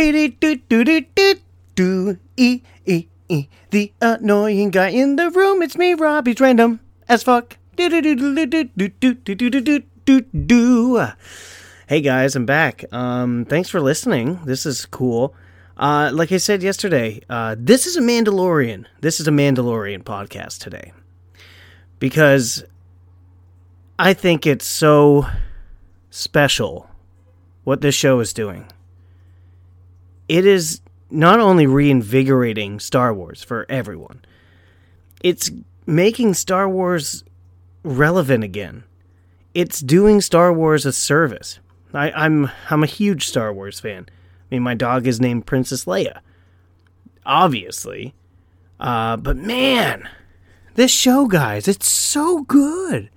Do e e e. The annoying guy in the room. It's me, Rob. He's random as fuck. Do do do do do do do do do do. Hey guys, I'm back. Um, thanks for listening. This is cool. Uh, like I said yesterday, uh, this is a Mandalorian. This is a Mandalorian podcast today because I think it's so special what this show is doing. It is not only reinvigorating Star Wars for everyone, it's making Star Wars relevant again. It's doing Star Wars a service. I, I'm I'm a huge Star Wars fan. I mean, my dog is named Princess Leia, obviously. Uh, but man, this show, guys, it's so good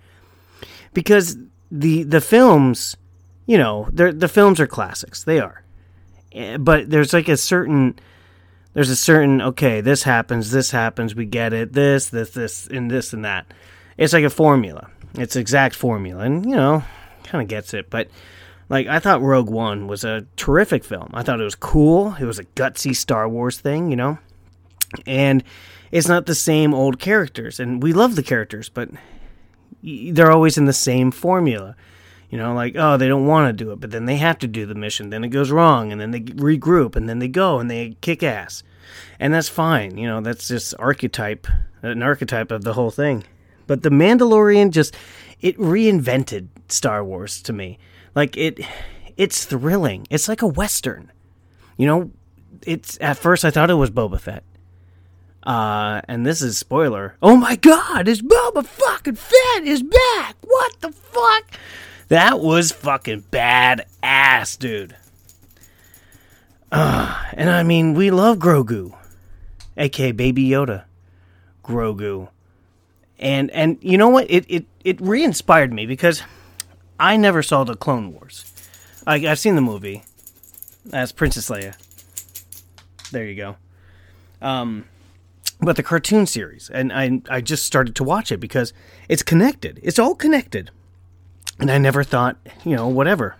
because the the films, you know, the the films are classics. They are, Eh, but there's like a certain there's a certain okay this happens this happens we get it this this this and this and that. It's like a formula. It's exact formula and you know kind of gets it but like i thought rogue one was a terrific film. I thought it was cool. It was a gutsy star wars thing you know? And it's not the same old characters and we love the characters but they're always in the same formula you know, like, oh, they don't want to do it, but then they have to do the mission. Then it goes wrong, and then they regroup, and then they go and they kick ass. And that's fine. You know, that's just archetype, an archetype of the whole thing. But The Mandalorian just, it reinvented Star Wars to me. Like, it, it's thrilling. It's like a Western. You know, it's, at first I thought it was Boba Fett. Uh, and this is spoiler. Oh my god, it's Boba fucking Fett is back! What the fuck? That was fucking badass, dude. Uh, and I mean, we love Grogu, aka Baby Yoda, Grogu, and and you know what? It it it re-inspired me because I never saw the Clone Wars. I, I've seen the movie as Princess Leia. There you go. Um, but the cartoon series, and I I just started to watch it because it's connected. It's all connected. And I never thought, you know, whatever.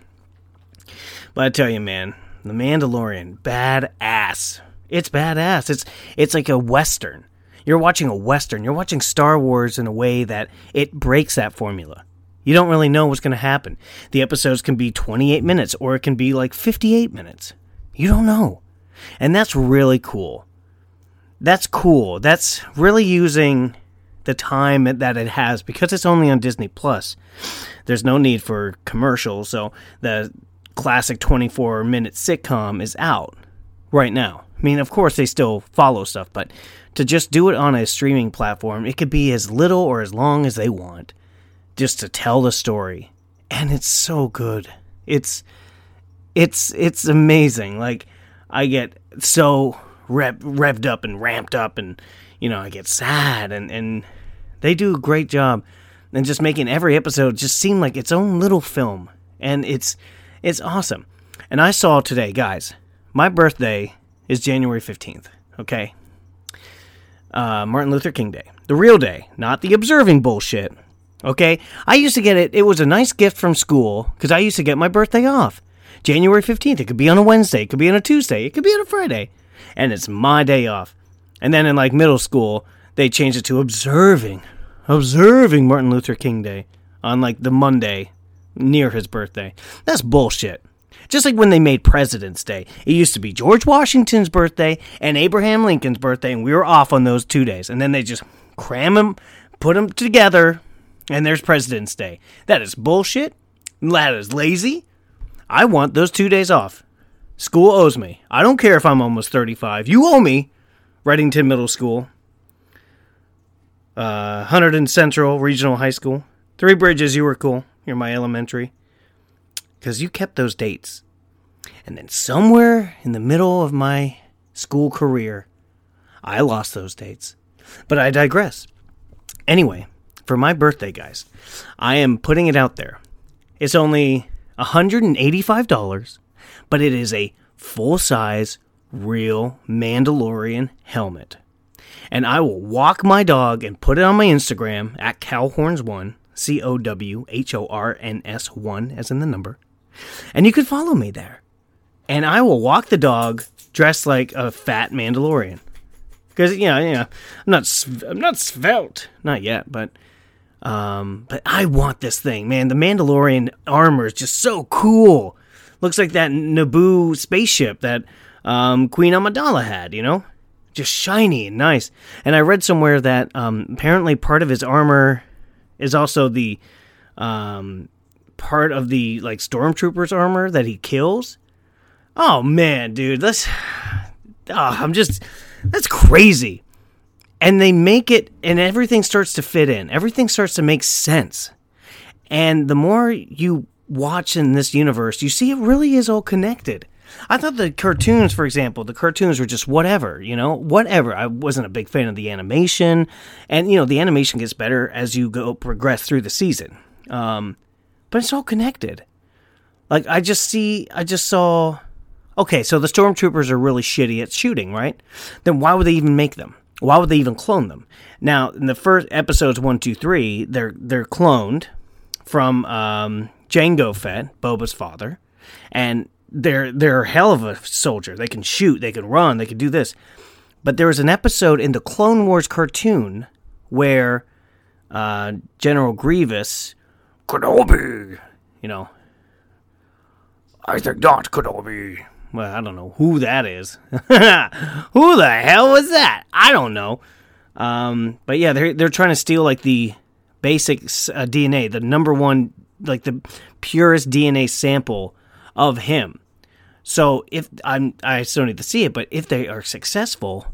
But I tell you, man, The Mandalorian, badass. It's badass. It's it's like a western. You're watching a western. You're watching Star Wars in a way that it breaks that formula. You don't really know what's going to happen. The episodes can be 28 minutes or it can be like 58 minutes. You don't know. And that's really cool. That's cool. That's really using the time that it has because it's only on Disney Plus. There's no need for commercials, so the classic 24 minute sitcom is out right now. I mean, of course, they still follow stuff, but to just do it on a streaming platform, it could be as little or as long as they want just to tell the story. And it's so good. It's it's it's amazing. Like I get so rev, revved up and ramped up and you know, I get sad and and they do a great job and just making every episode just seem like its own little film. And it's it's awesome. And I saw today, guys, my birthday is January 15th, okay? Uh, Martin Luther King Day. The real day, not the observing bullshit. Okay? I used to get it. It was a nice gift from school because I used to get my birthday off. January 15th. It could be on a Wednesday. It could be on a Tuesday. It could be on a Friday. And it's my day off. And then in like middle school, they changed it to observing observing Martin Luther King Day on like the Monday near his birthday. That's bullshit. Just like when they made President's Day. It used to be George Washington's birthday and Abraham Lincoln's birthday, and we were off on those two days. And then they just cram them, put them together, and there's President's Day. That is bullshit. That is lazy. I want those two days off. School owes me. I don't care if I'm almost 35. You owe me. Readington Middle School uh, Hunterdon Central Regional High School. Three Bridges, you were cool. You're my elementary. Because you kept those dates. And then somewhere in the middle of my school career, I lost those dates. But I digress. Anyway, for my birthday, guys, I am putting it out there. It's only $185, but it is a full size, real Mandalorian helmet and I will walk my dog and put it on my Instagram at cowhorns1, C O W H O R N S 1, as in the number. And you can follow me there. and I will walk the dog dressed like a fat Mandalorian. Because you know, you know, I'm not, I'm not svelte, not yet, but, um, but I want this thing, man. The Mandalorian armor is just so cool. Looks like that Naboo spaceship that um, Queen Amidala had, you know, just shiny and nice. And I read somewhere that um, apparently part of his armor is also the um, part of the like stormtroopers armor that he kills. Oh man, dude, that's oh, I'm just that's crazy. And they make it and everything starts to fit in. Everything starts to make sense. And the more you watch in this universe, you see it really is all connected. I thought the cartoons, for example, the cartoons were just whatever, you know, whatever. I wasn't a big fan of the animation, and you know, the animation gets better as you go progress through the season. Um, but it's all connected. Like I just see, I just saw. Okay, so the stormtroopers are really shitty at shooting, right? Then why would they even make them? Why would they even clone them? Now, in the first episodes one, two, three, they're they're cloned from um, Jango Fett, Boba's father, and they're they're a hell of a soldier. They can shoot, they can run, they can do this. But there was an episode in the Clone Wars cartoon where uh, General Grievous, Kenobi, you know, I think not Kenobi. Well, I don't know who that is. who the hell was that? I don't know. Um, but yeah, they're they're trying to steal like the basic uh, DNA, the number one, like the purest DNA sample of him. So if I'm, I still need to see it, but if they are successful,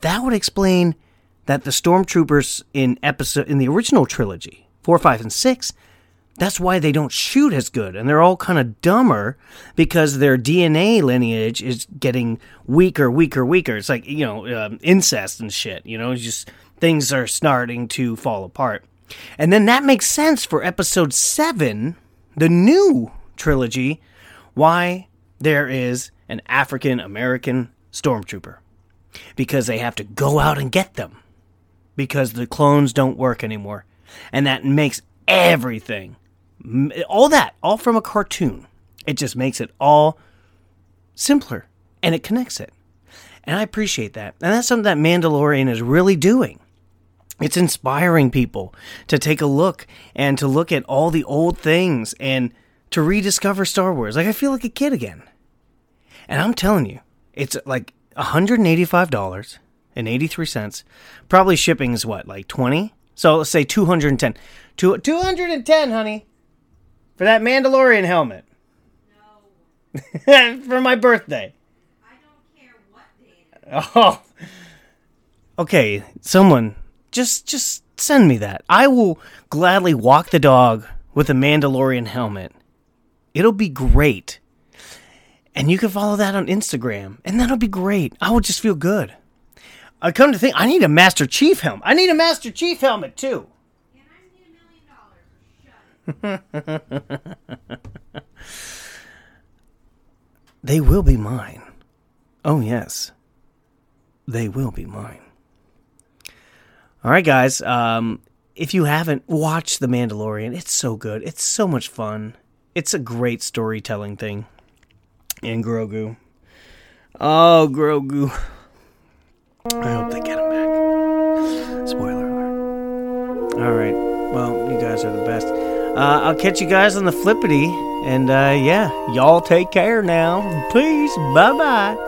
that would explain that the stormtroopers in episode in the original trilogy, four, five, and six, that's why they don't shoot as good, and they're all kind of dumber because their DNA lineage is getting weaker, weaker, weaker. It's like you know um, incest and shit. You know, it's just things are starting to fall apart, and then that makes sense for episode seven, the new trilogy, why there is an African American stormtrooper because they have to go out and get them because the clones don't work anymore. And that makes everything, all that, all from a cartoon. It just makes it all simpler and it connects it. And I appreciate that. And that's something that Mandalorian is really doing. It's inspiring people to take a look and to look at all the old things and to rediscover Star Wars. Like I feel like a kid again. And I'm telling you, it's like $185 and 83 cents. Probably shipping is what, like 20? So let's say 210. Two, 210, honey. For that Mandalorian helmet. No. for my birthday. I don't care what day it is. Oh. Okay, someone just just send me that. I will gladly walk the dog with a Mandalorian helmet. It'll be great. And you can follow that on Instagram, and that'll be great. I will just feel good. I come to think, I need a Master Chief helmet. I need a Master Chief helmet too. They will be mine. Oh, yes. They will be mine. All right, guys. Um, if you haven't watched The Mandalorian, it's so good. It's so much fun. It's a great storytelling thing. And Grogu. Oh, Grogu. I hope they get him back. Spoiler alert. All right. Well, you guys are the best. Uh, I'll catch you guys on the flippity. And uh, yeah, y'all take care now. Peace. Bye bye.